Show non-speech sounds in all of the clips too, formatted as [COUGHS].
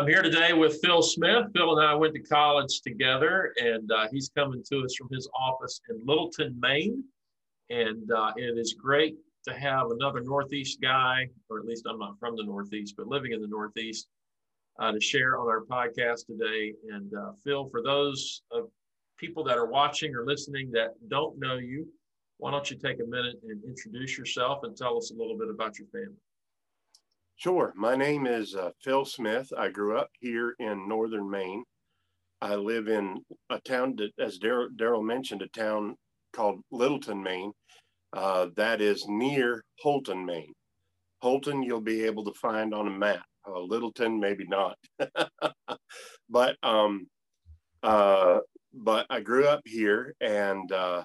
I'm here today with Phil Smith. Phil and I went to college together, and uh, he's coming to us from his office in Littleton, Maine. And uh, it is great to have another Northeast guy, or at least I'm not from the Northeast, but living in the Northeast, uh, to share on our podcast today. And uh, Phil, for those of people that are watching or listening that don't know you, why don't you take a minute and introduce yourself and tell us a little bit about your family? Sure. My name is uh, Phil Smith. I grew up here in northern Maine. I live in a town that, as Daryl mentioned, a town called Littleton, Maine. Uh, that is near Houlton, Maine. Houlton, you'll be able to find on a map. Uh, Littleton, maybe not. [LAUGHS] but um, uh, but I grew up here, and uh,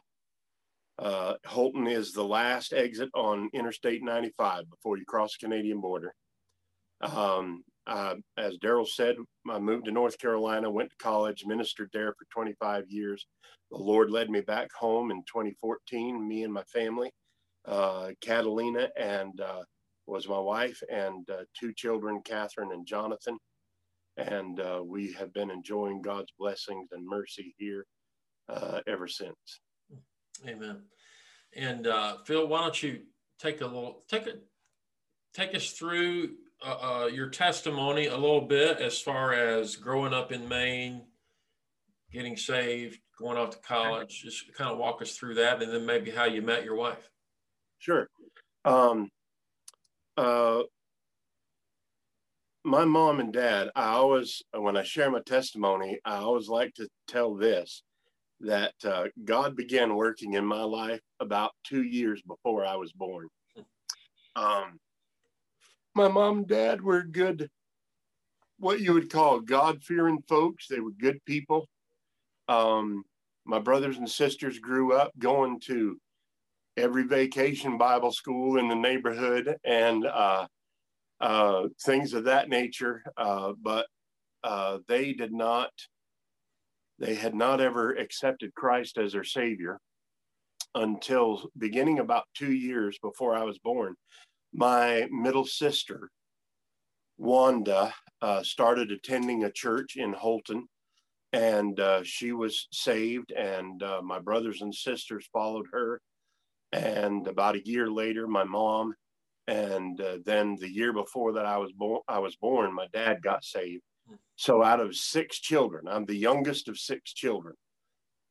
uh, Houlton is the last exit on Interstate 95 before you cross the Canadian border. Um, uh, as Daryl said, I moved to North Carolina, went to college, ministered there for 25 years. The Lord led me back home in 2014, me and my family. Uh, Catalina and uh, was my wife, and uh, two children, Catherine and Jonathan. And uh, we have been enjoying God's blessings and mercy here uh, ever since. Amen. And Phil, why don't you take a little take a take us through uh, uh, your testimony a little bit as far as growing up in Maine, getting saved, going off to college. Just kind of walk us through that, and then maybe how you met your wife. Sure. Um, uh, my mom and dad, I always, when I share my testimony, I always like to tell this that uh, God began working in my life about two years before I was born. Um, my mom and dad were good, what you would call God fearing folks. They were good people. Um, my brothers and sisters grew up going to every vacation Bible school in the neighborhood and uh, uh, things of that nature. Uh, but uh, they did not, they had not ever accepted Christ as their Savior until beginning about two years before I was born my middle sister, Wanda, uh, started attending a church in Houlton, and uh, she was saved, and uh, my brothers and sisters followed her. And about a year later, my mom, and uh, then the year before that I was born, I was born. My dad got saved. So out of six children, I'm the youngest of six children,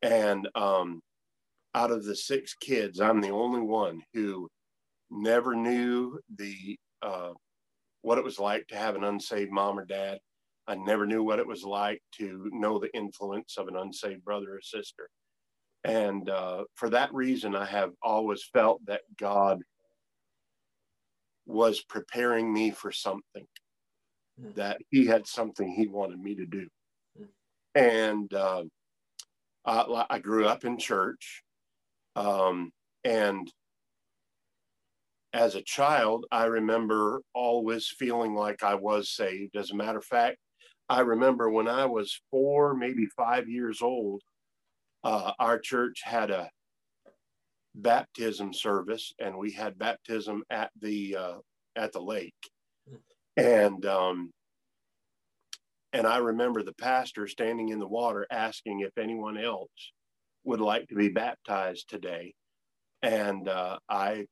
and um, out of the six kids, I'm the only one who never knew the uh, what it was like to have an unsaved mom or dad. I never knew what it was like to know the influence of an unsaved brother or sister. And uh, for that reason, I have always felt that God was preparing me for something, mm. that He had something He wanted me to do. Mm. And uh, I, I, grew up in church. Um, and as a child, I remember always feeling like I was saved. As a matter of fact, I remember when I was four, maybe five years old, uh, our church had a baptism service, and we had baptism at the uh, at the lake, and um, and I remember the pastor standing in the water asking if anyone else would like to be baptized today, and uh, I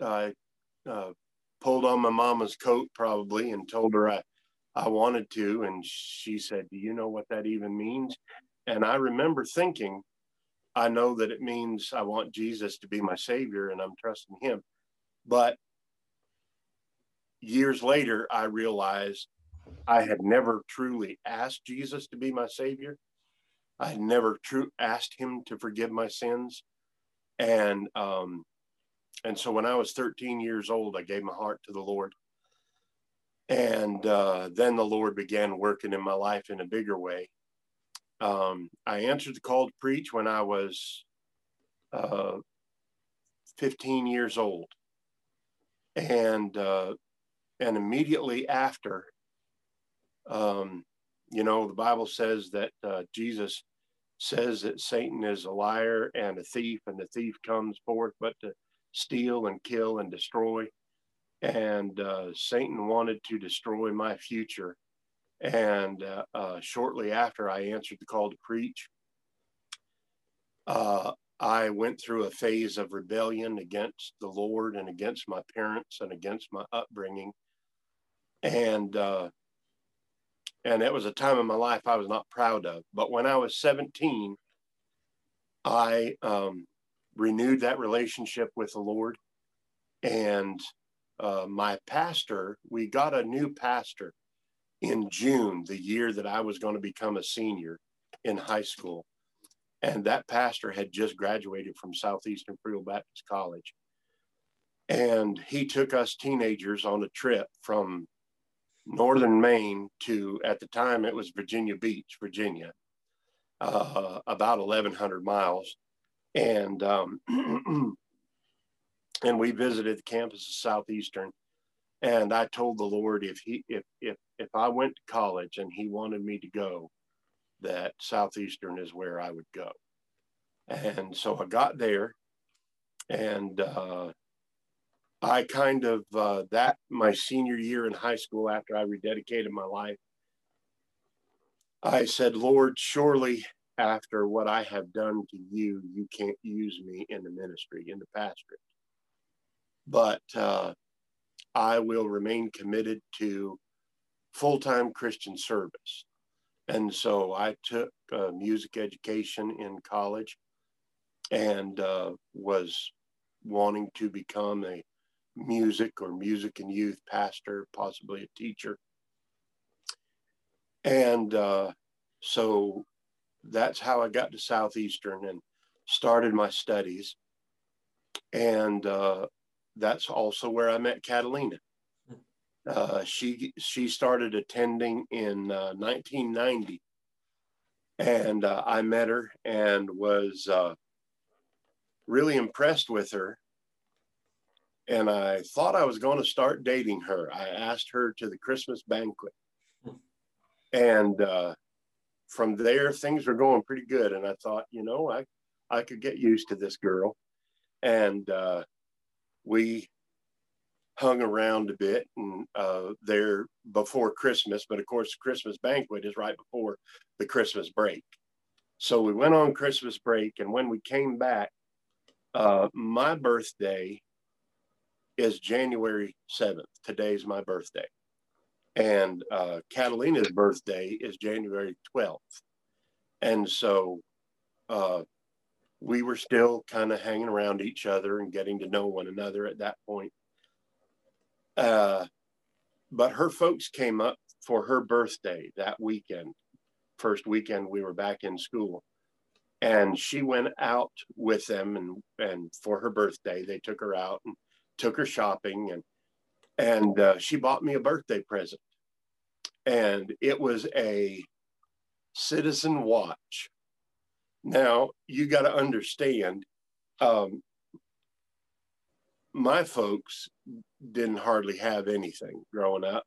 I uh, pulled on my mama's coat probably and told her I, I wanted to. And she said, Do you know what that even means? And I remember thinking, I know that it means I want Jesus to be my savior and I'm trusting him. But years later, I realized I had never truly asked Jesus to be my savior. I had never true asked him to forgive my sins. And um, and so when I was 13 years old, I gave my heart to the Lord. And uh, then the Lord began working in my life in a bigger way. Um, I answered the call to preach when I was uh, 15 years old. And, uh, and immediately after, um, you know, the Bible says that uh, Jesus says that Satan is a liar and a thief, and the thief comes forth but to steal and kill and destroy. And uh, Satan wanted to destroy my future And uh, uh, shortly after I answered the call to preach, uh, I went through a phase of rebellion against the Lord and against my parents and against my upbringing. And uh, and it was a time in my life I was not proud of. But when I was 17, I um, renewed that relationship with the Lord. And uh, my pastor, we got a new pastor in June, the year that I was going to become a senior in high school. And that pastor had just graduated from Southeastern Free Baptist College. And he took us teenagers on a trip from northern Maine to, at the time, it was Virginia Beach, Virginia, uh, about 1,100 miles. And, um, [CLEARS THROAT] and we visited the campus of Southeastern. And I told the Lord if he, if, if, if I went to college and he wanted me to go, that Southeastern is where I would go. And so I got there and uh, I kind of, uh, that my senior year in high school after I rededicated my life, I said, Lord, surely after what I have done to you, you can't use me in the ministry, in the pastorate. But uh, I will remain committed to full time Christian service. And so I took uh, music education in college and uh, was wanting to become a music or music and youth pastor, possibly a teacher. And uh, so that's how I got to Southeastern and started my studies. And uh, that's also where I met Catalina. Uh, she she started attending in uh, 1990, and uh, I met her and was uh, really impressed with her. And I thought I was going to start dating her. I asked her to the Christmas banquet, and uh, from there things were going pretty good. And I thought, you know, I I could get used to this girl, and uh, we hung around a bit and uh, there before Christmas, but of course, the Christmas banquet is right before the Christmas break. So we went on Christmas break, and when we came back, uh, my birthday is January 7th. Today's my birthday. And uh, Catalina's birthday is January 12th. And so uh, we were still kind of hanging around each other and getting to know one another at that point. Uh, but her folks came up for her birthday that weekend, first weekend we were back in school. And she went out with them and, and for her birthday, they took her out and took her shopping and, and uh, she bought me a birthday present. And it was a citizen watch. Now you got to understand, um, my folks didn't hardly have anything growing up.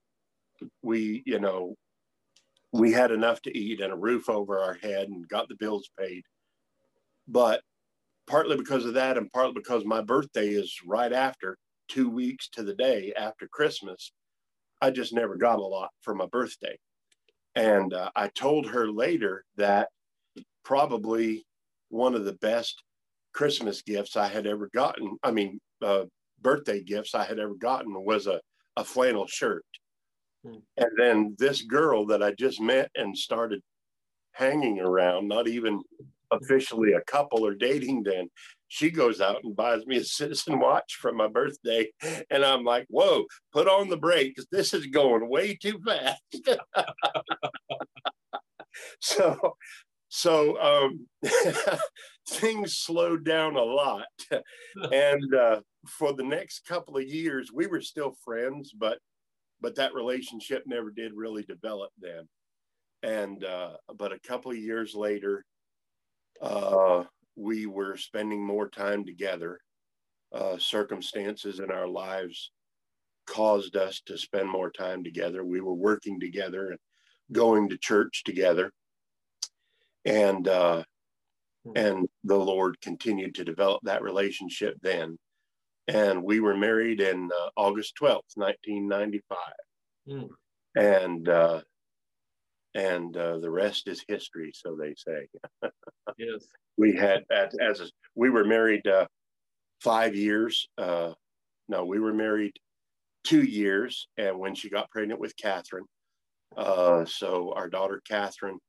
We, you know, we had enough to eat and a roof over our head and got the bills paid. But partly because of that, and partly because my birthday is right after two weeks to the day after Christmas, I just never got a lot for my birthday. And uh, I told her later that probably one of the best Christmas gifts I had ever gotten. I mean, uh, birthday gifts I had ever gotten was a, a flannel shirt. Hmm. And then this girl that I just met and started hanging around, not even officially a couple or dating then, she goes out and buys me a citizen watch for my birthday. And I'm like, whoa, put on the brakes. This is going way too fast. [LAUGHS] so so um, [LAUGHS] things slowed down a lot. and uh, for the next couple of years, we were still friends, but but that relationship never did really develop then. And uh, but a couple of years later, uh, we were spending more time together. Uh, circumstances in our lives caused us to spend more time together. We were working together and going to church together and uh, hmm. and the Lord continued to develop that relationship then. And we were married in uh, August 12th, 1995. Mm. And uh, and uh, the rest is history, so they say. [LAUGHS] yes. We had as, as a, we were married uh, five years. Uh, no, we were married two years, and when she got pregnant with Catherine, uh, so our daughter Catherine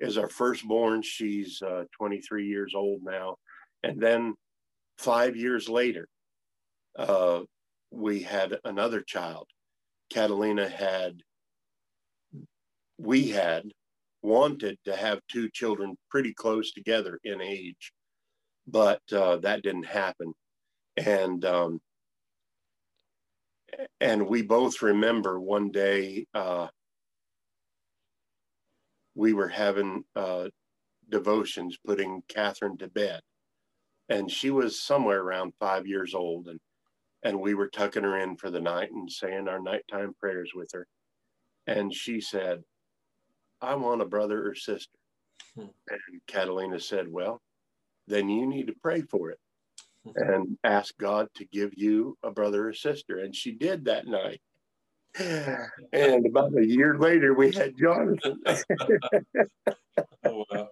is our firstborn. She's uh, 23 years old now, and then five years later, uh, we had another child. Catalina had we had wanted to have two children pretty close together in age, but uh, that didn't happen. And um, and we both remember one day uh, we were having uh, devotions, putting Catherine to bed, and she was somewhere around five years old, and and we were tucking her in for the night and saying our nighttime prayers with her, and she said, I want a brother or sister. Hmm. And Catalina said, Well, then you need to pray for it hmm. and ask God to give you a brother or sister. And she did that night. [SIGHS] And about a year later, we had Jonathan. [LAUGHS] [LAUGHS] oh, wow.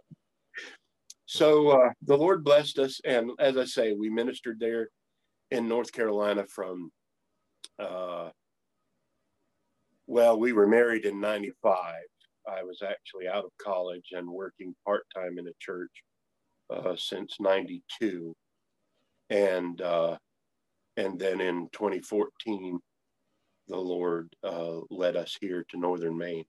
So uh, the Lord blessed us. And as I say, we ministered there in North Carolina from, uh, well, we were married in 95 I was actually out of college and working part time in a church uh, since '92, and uh, and then in 2014, the Lord uh, led us here to Northern Maine.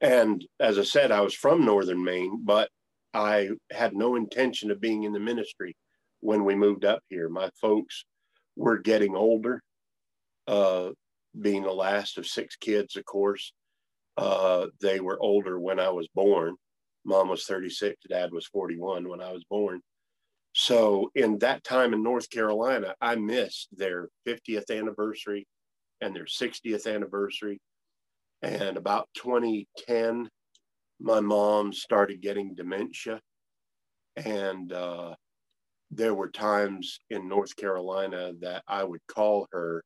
And as I said, I was from Northern Maine, but I had no intention of being in the ministry when we moved up here. My folks were getting older, uh, being the last of six kids, of course. Uh, they were older when I was born. Mom was 36, dad was 41 when I was born. So, in that time in North Carolina, I missed their 50th anniversary and their 60th anniversary. And about 2010, my mom started getting dementia. And uh, there were times in North Carolina that I would call her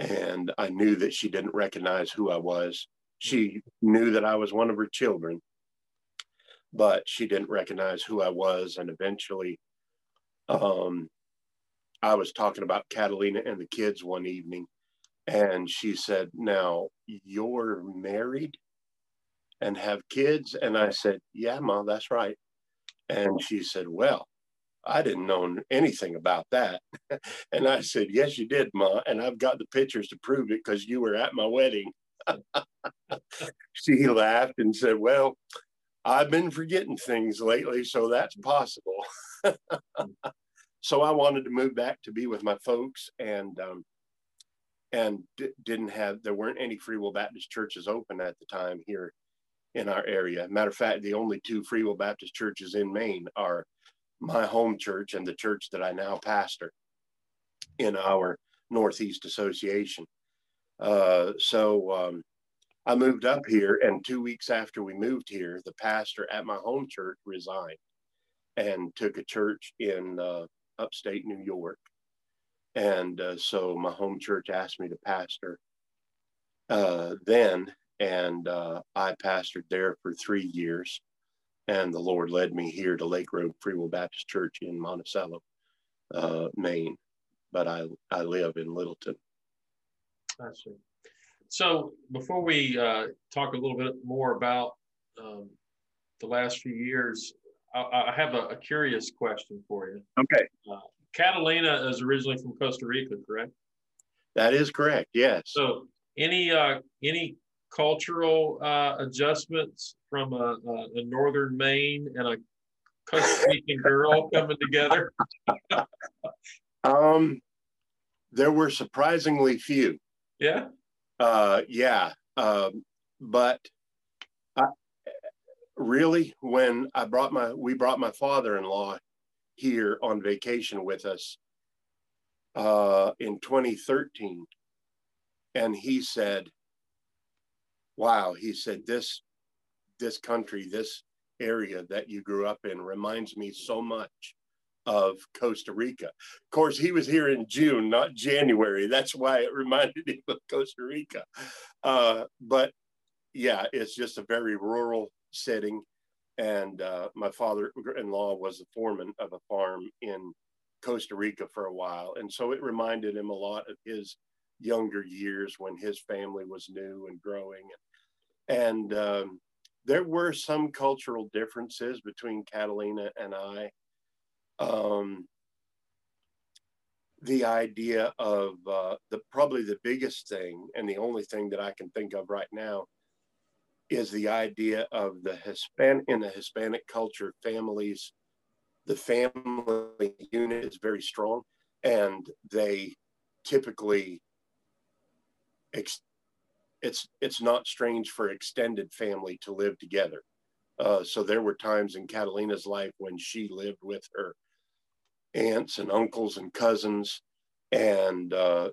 and I knew that she didn't recognize who I was. She knew that I was one of her children, but she didn't recognize who I was. And eventually, um, I was talking about Catalina and the kids one evening, and she said, Now you're married and have kids? And I said, Yeah, Mom, that's right. And she said, Well, I didn't know anything about that. [LAUGHS] and I said, Yes, you did, Ma. And I've got the pictures to prove it because you were at my wedding. She laughed and said, Well, I've been forgetting things lately, so that's possible. [LAUGHS] so I wanted to move back to be with my folks and um, and d- didn't have there weren't any Free Will Baptist churches open at the time here in our area. Matter of fact, the only two Free Will Baptist churches in Maine are my home church and the church that I now pastor in our Northeast Association. Uh, so um, I moved up here, and two weeks after we moved here, the pastor at my home church resigned and took a church in uh, upstate New York. And uh, so my home church asked me to pastor uh, then, and uh, I pastored there for three years. And the Lord led me here to Lake Road Free Will Baptist Church in Monticello, Maine. But I, I live in Littleton. I see. So before we uh, talk a little bit more about um, the last few years, I, I have a, a, curious question for you. Okay. Uh, Catalina is originally from Costa Rica, correct? That is correct. Yes. So any uh, any cultural uh, adjustments from a, a, northern Maine and a Costa Rican girl [LAUGHS] coming together? um, there were surprisingly few. Yeah. Uh, yeah. Um, but I, really, when I brought my, we brought my father-in-law here on vacation with us uh, in 2013, and he said, "Wow," he said, "this, this country, this area that you grew up in reminds me so much of Costa Rica. Of course, he was here in June, not January. That's why it [LAUGHS] reminded him of Costa Rica. Uh, but yeah, it's just a very rural setting. And uh, my father-in-law was the foreman of a farm in Costa Rica for a while, and so it reminded him a lot of his younger years when his family was new and growing. And um, there were some cultural differences between Catalina and I. Um, the idea of uh, the probably the biggest thing and the only thing that I can think of right now is the idea of the Hispanic in the Hispanic culture, families, the family unit is very strong, and they typically ex- it's it's not strange for extended family to live together. Uh, so there were times in Catalina's life when she lived with her aunts and uncles and cousins, and uh,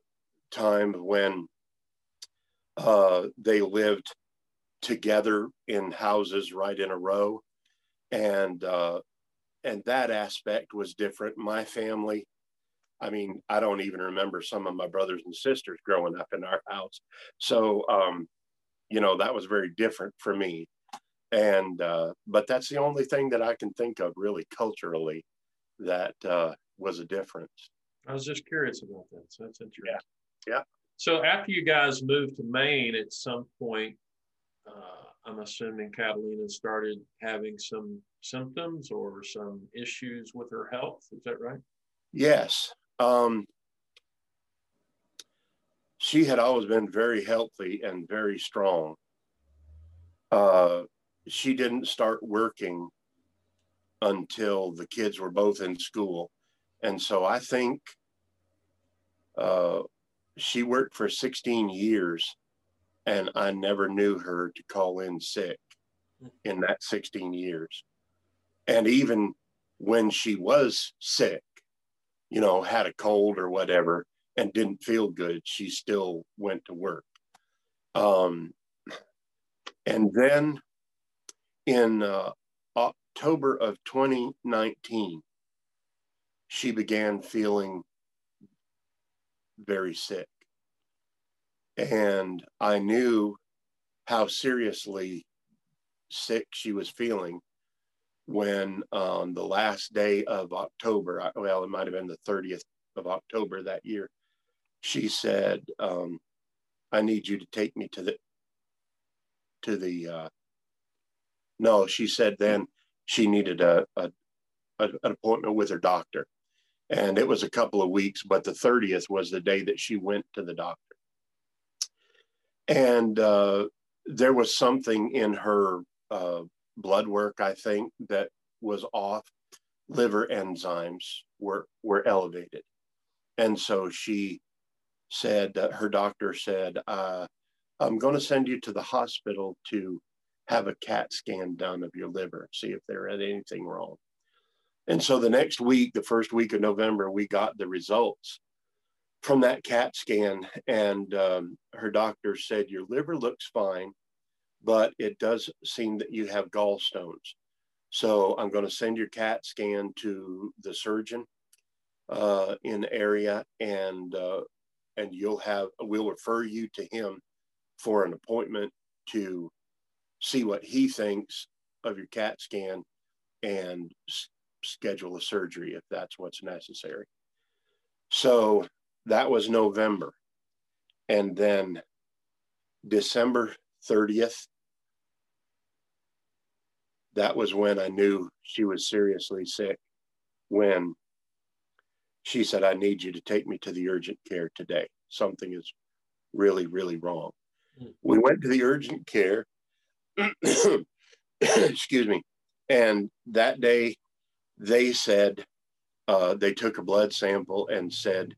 time when uh, they lived together in houses right in a row, and uh, and that aspect was different. My family, I mean, I don't even remember some of my brothers and sisters growing up in our house, so um, you know that was very different for me. And uh, but that's the only thing that I can think of really culturally that uh, was a difference. I was just curious about that. So that's interesting. Yeah. Yeah. So after you guys moved to Maine at some point, uh, I'm assuming Catalina started having some symptoms or some issues with her health. Is that right? Yes. Um, she had always been very healthy and very strong. Uh, she didn't start working until the kids were both in school. And so I think uh, she worked for 16 years and I never knew her to call in sick in that 16 years. And even when she was sick, you know, had a cold or whatever and didn't feel good, she still went to work. Um, and then in uh, October of 2019, she began feeling very sick. And I knew how seriously sick she was feeling when on the last day of October, well, it might have been the 30th of October that year, she said, um, I need you to take me to the, to the, uh, no, she said then she needed a, a, a, an appointment with her doctor. And it was a couple of weeks, but the 30th was the day that she went to the doctor. And uh, there was something in her uh, blood work, I think, that was off. Liver enzymes were, were elevated. And so she said, uh, her doctor said, uh, I'm going to send you to the hospital to have a CAT scan done of your liver, see if there had anything wrong. And so the next week, the first week of November, we got the results from that CAT scan. And um, her doctor said, Your liver looks fine, but it does seem that you have gallstones. So I'm going to send your CAT scan to the surgeon uh, in the area, and uh, and you'll have we'll refer you to him for an appointment to see what he thinks of your CAT scan and s- schedule a surgery if that's what's necessary. So that was November. And then December 30th, that was when I knew she was seriously sick. When she said, I need you to take me to the urgent care today. Something is really, really wrong. Mm. We went to the urgent care [COUGHS] excuse me. And that day, they said, uh, they took a blood sample and said,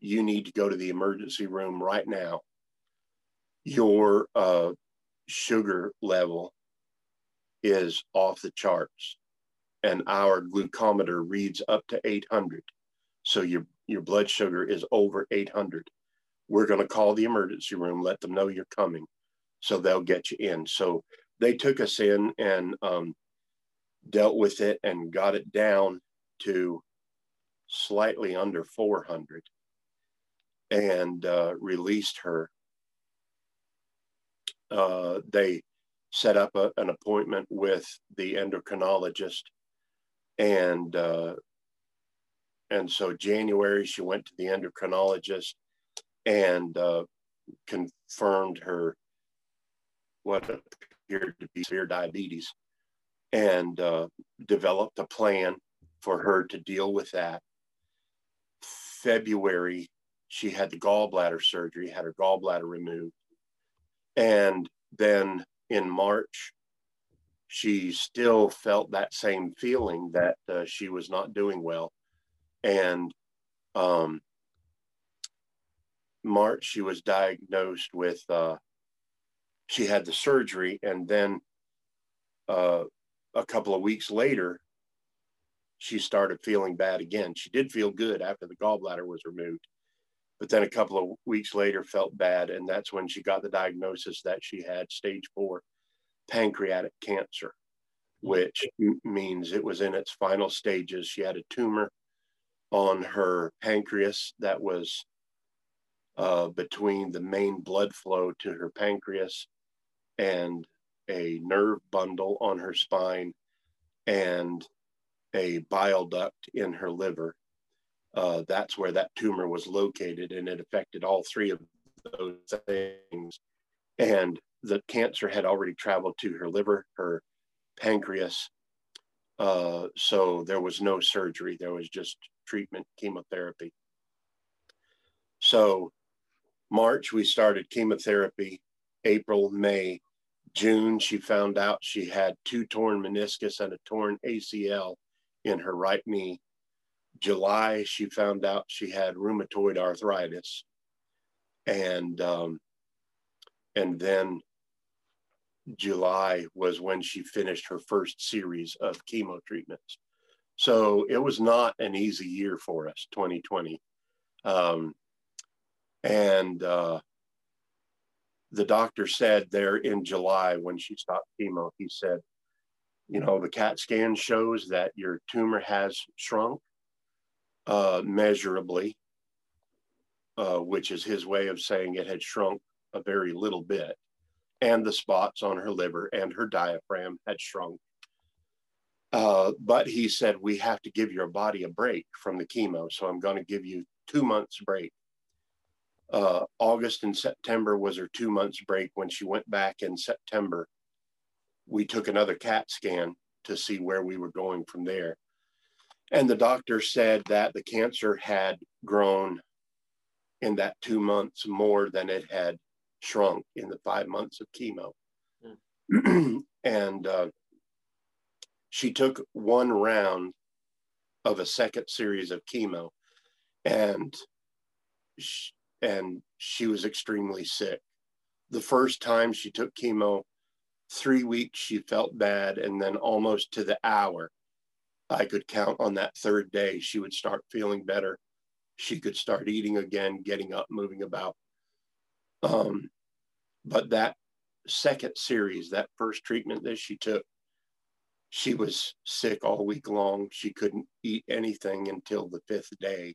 you need to go to the emergency room right now. Your uh, sugar level is off the charts, and our glucometer reads up to 800. So your, your blood sugar is over 800. We're going to call the emergency room, let them know you're coming so they'll get you in. So they took us in and um, dealt with it and got it down to slightly under 400 and uh, released her. uh, they set up a, an appointment with the endocrinologist, and uh, and so January she went to the endocrinologist and uh, confirmed her what appeared to be severe diabetes, and uh, developed a plan for her to deal with that. February, she had the gallbladder surgery, had her gallbladder removed. And then in March, she still felt that same feeling that uh, she was not doing well. And um, March, she was diagnosed with, uh, she had the surgery. And then uh, a couple of weeks later, she started feeling bad again. She did feel good after the gallbladder was removed, but then a couple of weeks later felt bad. And that's when she got the diagnosis that she had stage four pancreatic cancer, which means it was in its final stages. She had a tumor on her pancreas that was uh, between the main blood flow to her pancreas and a nerve bundle on her spine and a bile duct in her liver. Uh, that's where that tumor was located, and it affected all three of those things. And the cancer had already traveled to her liver, her pancreas. Uh, so there was no surgery, there was just treatment, chemotherapy. So, March, we started chemotherapy. April, May, June, she found out she had two torn meniscus and a torn ACL in her right knee. July, she found out she had rheumatoid arthritis. And, um, and then July was when she finished her first series of chemo treatments. So it was not an easy year for us, 2020. Um, and uh, the doctor said there in July when she stopped chemo, he said, you know, the CAT scan shows that your tumor has shrunk uh, measurably, uh, which is his way of saying it had shrunk a very little bit. And the spots on her liver and her diaphragm had shrunk. Uh, but he said, We have to give your body a break from the chemo. So I'm going to give you two months break. Uh, August and September was her two months break. When she went back in September, we took another CAT scan to see where we were going from there. And the doctor said that the cancer had grown in that two months more than it had shrunk in the five months of chemo. Mm. [CLEARS THROAT] and uh, she took one round of a second series of chemo and she, and she was extremely sick. The first time she took chemo, three weeks she felt bad and then almost to the hour i could count on that third day she would start feeling better. She could start eating again getting up moving about. Um, but that second series that first treatment that she took she was sick all week long. She couldn't eat anything until the fifth day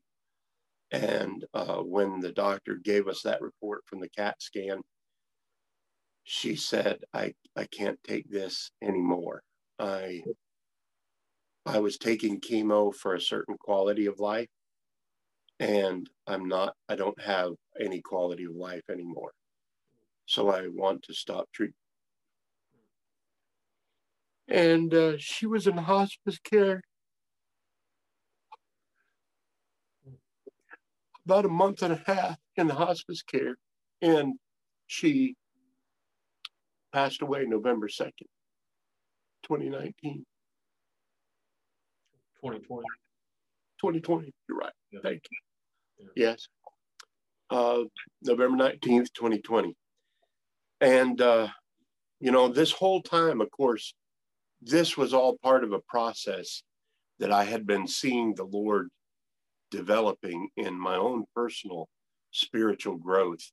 and uh, when the doctor gave us that report from the cat scan she said, I, I can't take this anymore. I, I was taking chemo for a certain quality of life and I'm not, I don't have any quality of life anymore. So I want to stop treatment. And uh, she was in hospice care about a month and a half in the hospice care. And she passed away November 2nd, 2019. 2020. 2020, you're right. Yeah. Thank you. Yeah. Yes. Uh, November 19th, 2020. And, uh, you know, this whole time, of course, this was all part of a process that I had been seeing the Lord developing in my own personal spiritual growth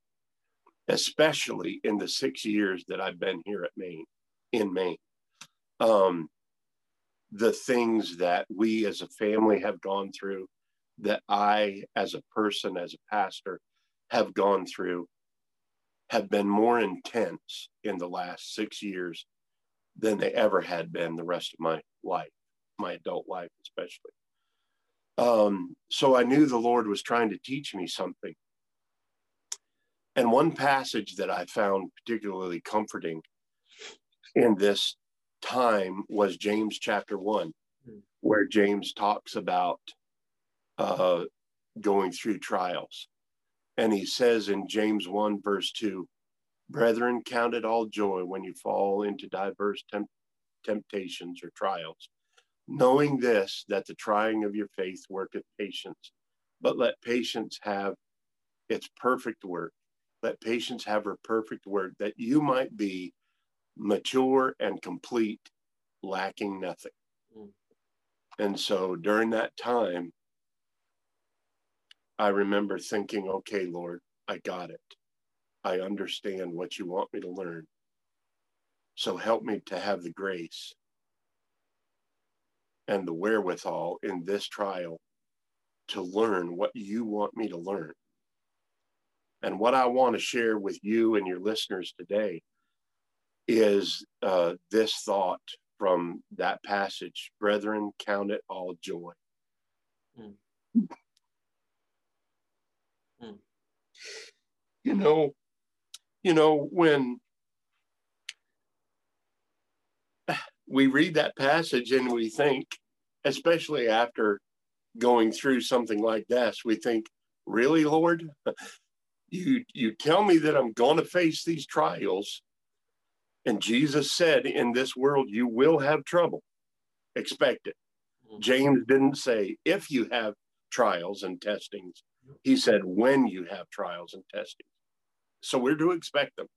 especially in the six years that I've been here at Maine, in Maine. Um, the things that we as a family have gone through, that I as a person, as a pastor, have gone through. have been more intense in the last six years than they ever had been the rest of my life, my adult life, especially. Um, so I knew the Lord was trying to teach me something. And one passage that I found particularly comforting in this time was James chapter one, hmm. where James talks about uh, going through trials. And he says in James 1, verse 2, Brethren, count it all joy when you fall into diverse temp- temptations or trials, knowing this, that the trying of your faith worketh patience. But let patience have its perfect work. Let patience have her perfect work, that you might be mature and complete, lacking nothing. Mm. And so during that time, I remember thinking, okay, Lord, I got it. I understand what you want me to learn. So help me to have the grace and the wherewithal in this trial to learn what you want me to learn. And what I want to share with you and your listeners today is uh, this thought from that passage Brethren, count it all joy. Mm. Mm. You know, you know, when we read that passage and we think, especially after going through something like this, we think, really, Lord? You, you tell me that I'm going to face these trials. And Jesus said, in this world, you will have trouble. Expect it. Mm-hmm. James didn't say, if you have trials and testings. He said, when you have trials and testings. So we're to expect them.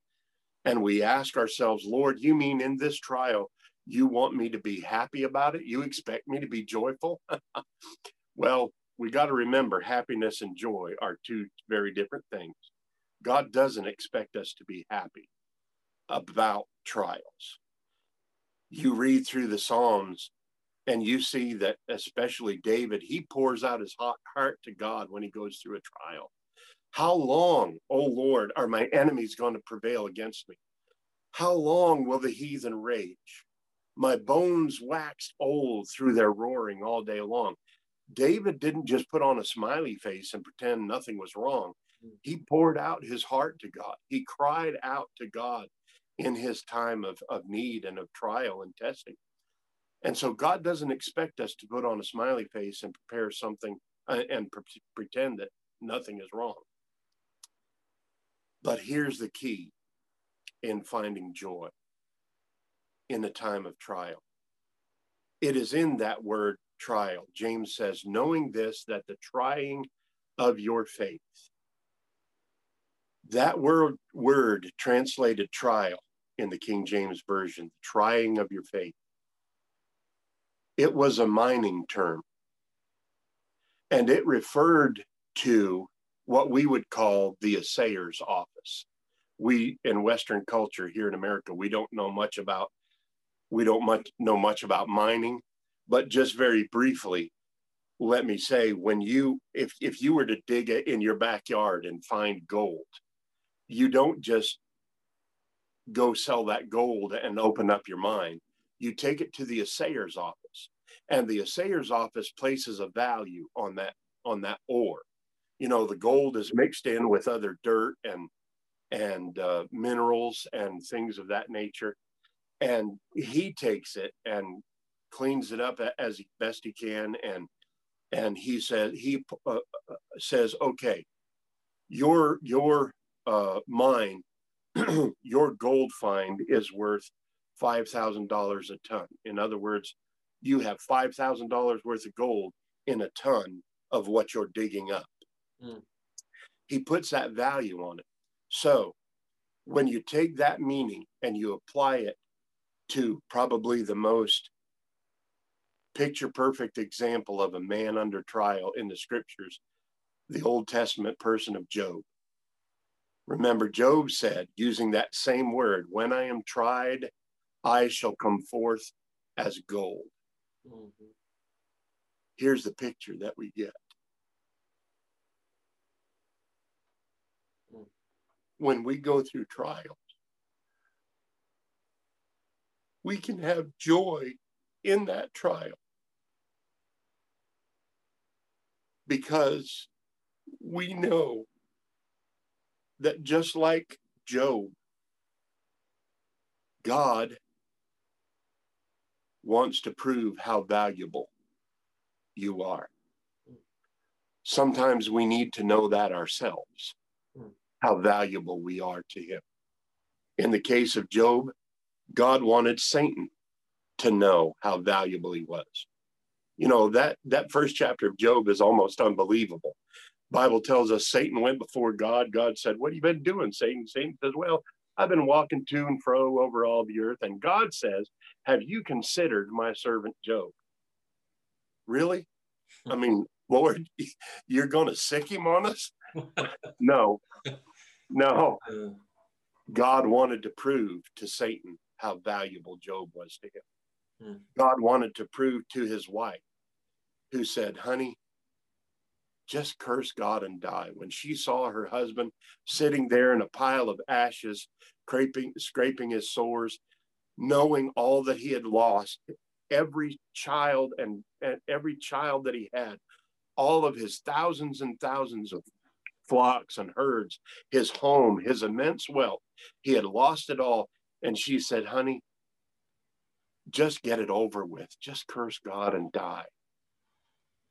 And we ask ourselves, Lord, you mean in this trial, you want me to be happy about it? You expect me to be joyful? [LAUGHS] well, we got to remember happiness and joy are two very different things. God doesn't expect us to be happy about trials. You read through the Psalms and you see that, especially David, he pours out his heart to God when he goes through a trial. How long, O Lord, are my enemies going to prevail against me? How long will the heathen rage? My bones waxed old through their roaring all day long. David didn't just put on a smiley face and pretend nothing was wrong. He poured out his heart to God. He cried out to God in his time of, of need and of trial and testing. And so God doesn't expect us to put on a smiley face and prepare something uh, and pre- pretend that nothing is wrong. But here's the key in finding joy in the time of trial. It is in that word trial. James says, knowing this, that the trying of your faith, that word, word translated trial in the King James Version, the trying of your faith, it was a mining term. And it referred to what we would call the assayer's office. We in Western culture here in America, we don't know much about we don't much know much about mining, but just very briefly, let me say when you if if you were to dig in your backyard and find gold, you don't just go sell that gold and open up your mine. You take it to the assayer's office, and the assayer's office places a value on that on that ore you know the gold is mixed in with other dirt and and uh, minerals and things of that nature and he takes it and cleans it up as best he can and and he says he uh, uh, says okay your your uh, mine [CLEARS THROAT] your gold find is worth $5000 a ton in other words you have $5000 worth of gold in a ton of what you're digging up Mm. He puts that value on it. So when you take that meaning and you apply it to probably the most picture perfect example of a man under trial in the scriptures, the Old Testament person of Job. Remember, Job said, using that same word, when I am tried, I shall come forth as gold. Mm-hmm. Here's the picture that we get when we go through trials, we can have joy in that trial because we know that just like Job, God wants to prove how valuable you are. Sometimes we need to know that ourselves, hmm. how valuable we are to Him. In the case of Job, God wanted Satan to know how valuable he was. You know, that, that first chapter of Job is almost unbelievable. Bible tells us Satan went before God. God said, What have you been doing, Satan? Satan says, Well, I've been walking to and fro over all the earth. And God says, Have you considered my servant Job? Really? I mean, [LAUGHS] Lord, [LAUGHS] you're going to sick him on us? [LAUGHS] no, no. Uh. God wanted to prove to Satan how valuable Job was to him. Hmm. God wanted to prove to his wife, who said, Honey, just curse God and die. When she saw her husband sitting there in a pile of ashes, scraping, scraping his sores, knowing all that he had lost, every child and, and every child that he had, all of his thousands and thousands of flocks and herds, his home, his immense wealth, he had lost it all. And she said, Honey, just get it over with. Just curse God and die.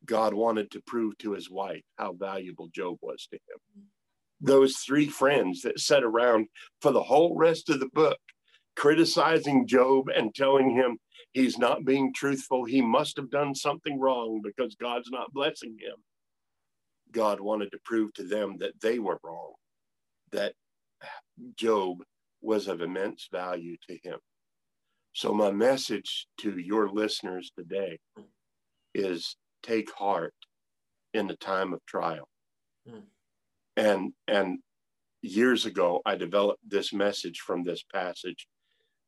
God wanted to prove to his wife how valuable Job was to him. Those three friends that sat around for the whole rest of the book, criticizing Job and telling him he's not being truthful, he must have done something wrong because God's not blessing him. God wanted to prove to them that they were wrong, that Job was of immense value to him. So, my message to your listeners today is take heart in the time of trial. Mm. And, and years ago, I developed this message from this passage.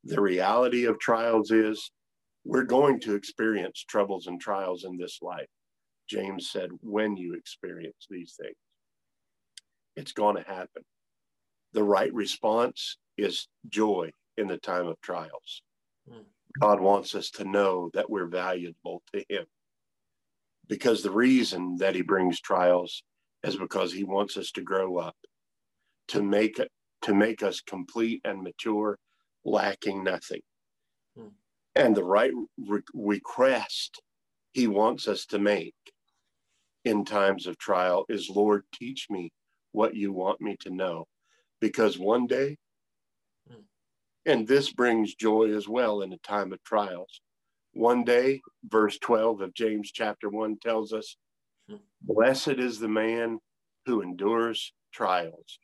The reality of trials is we're going to experience troubles and trials in this life. James said, when you experience these things, it's going to happen. The right response is joy in the time of trials. Mm. God wants us to know that we're valuable to Him. Because the reason that He brings trials is because He wants us to grow up, to make to make us complete and mature, lacking nothing. Mm. And the right re- request He wants us to make in times of trial is, Lord, teach me what you want me to know. Because one day hmm. and this brings joy as well in a time of trials. One day, verse 12 of James chapter 1 tells us, hmm. Blessed is the man who endures trials,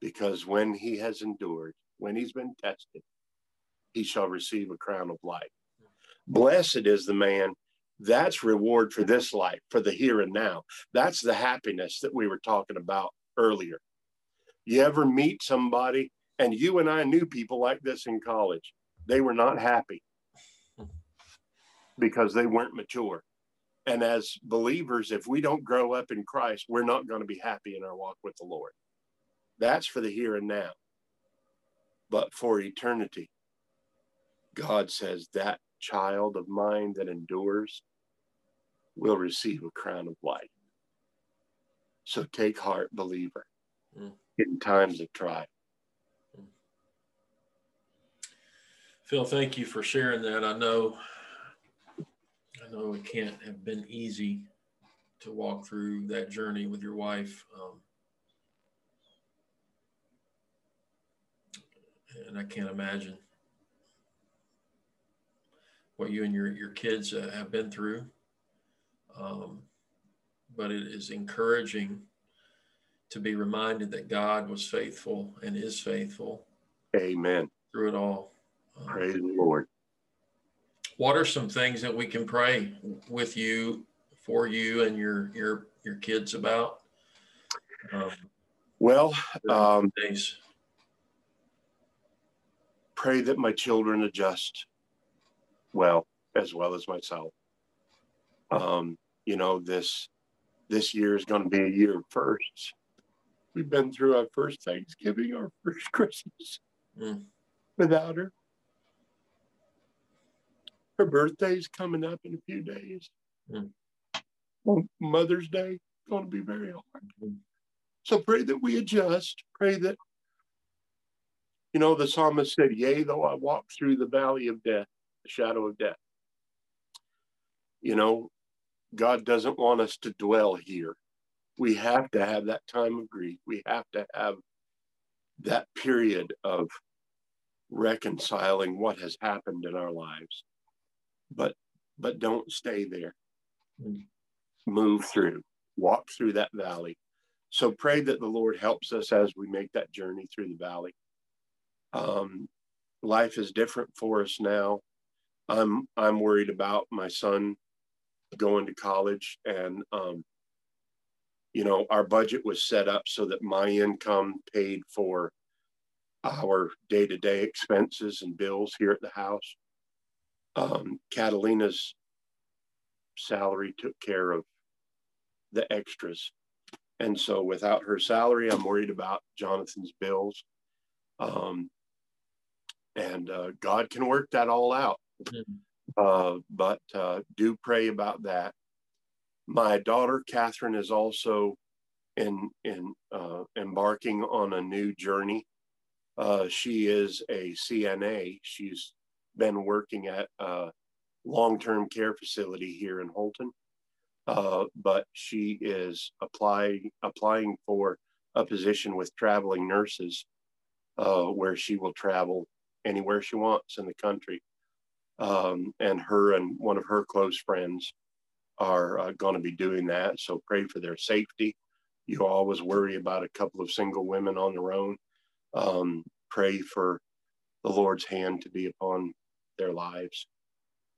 because when he has endured, when he's been tested, he shall receive a crown of life. Hmm. Blessed is the man. That's reward for this life, for the here and now. That's the happiness that we were talking about earlier. You ever meet somebody and you and I knew people like this in college. They were not happy because they weren't mature. And as believers, if we don't grow up in Christ, we're not going to be happy in our walk with the Lord. That's for the here and now. But for eternity, God says that child of mine that endures will receive a crown of life. So take heart, believer, mm. In times of trial. Phil, thank you for sharing that. I know, I know it can't have been easy to walk through that journey with your wife. Um, and I can't imagine what you and your, your kids uh, have been through. Um, but it is encouraging to be reminded that God was faithful and is faithful. Amen. Through it all. Praise the Lord. What are some things that we can pray with you, for you, and your your your kids about? Um, well, um, days. pray that my children adjust well, as well as myself. Um, you know, this this year is going to be a year of firsts. We've been through our first Thanksgiving, our first [LAUGHS] Christmas Mm. without her. Her birthday's coming up in a few days. Mm. On Mother's Day, going to be very hard. Mm. So pray that we adjust. Pray that, you know, the psalmist said, Yea, though I walk through the valley of death, the shadow of death. You know, God doesn't want us to dwell here. We have to have that time of grief. We have to have that period of reconciling what has happened in our lives. But but don't stay there. Mm. Move through, walk through that valley. So pray that the Lord helps us as we make that journey through the valley. Um, life is different for us now. I'm I'm worried about my son going to college and um, you know our budget was set up so that my income paid for our day-to-day expenses and bills here at the house um, catalina's salary took care of the extras and so without her salary i'm worried about jonathan's bills um, and uh, god can work that all out Mhm. uh, but uh, do pray about that. My daughter Catherine is also in in uh, embarking on a new journey. Uh, she is a CNA. She's been working at a long-term care facility here in Houlton, uh, but she is applying applying for a position with traveling nurses, uh, where she will travel anywhere she wants in the country um, and her and one of her close friends are uh, going to be doing that. So pray for their safety. You always worry about a couple of single women on their own. Um, pray for the Lord's hand to be upon their lives.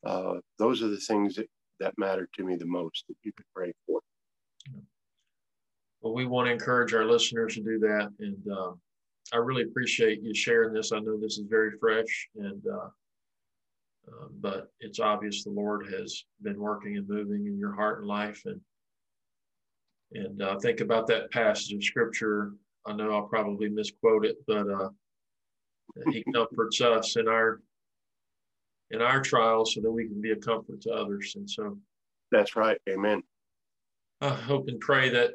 Uh, those are the things that, that matter to me the most that you could pray for. Well, we want to encourage our listeners to do that. And uh, I really appreciate you sharing this. I know this is very fresh, and uh, uh, but it's obvious the Lord has been working and moving in your heart and life. And and uh, think about that passage of scripture. I know I'll probably misquote it, but uh, He comforts us in our in our trials so that we can be a comfort to others. And so That's right. Amen. I hope and pray that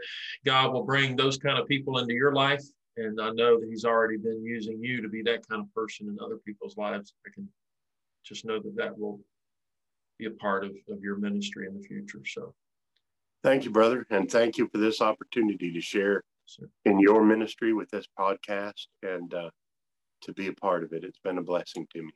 God will bring those kind of people into your life. And I know that He's already been using you to be that kind of person in other people's lives. I can just know that that will be a part of, of your ministry in the future. So, Thank you, brother. And thank you for this opportunity to share in your ministry with this podcast and uh, to be a part of it. It's been a blessing to me.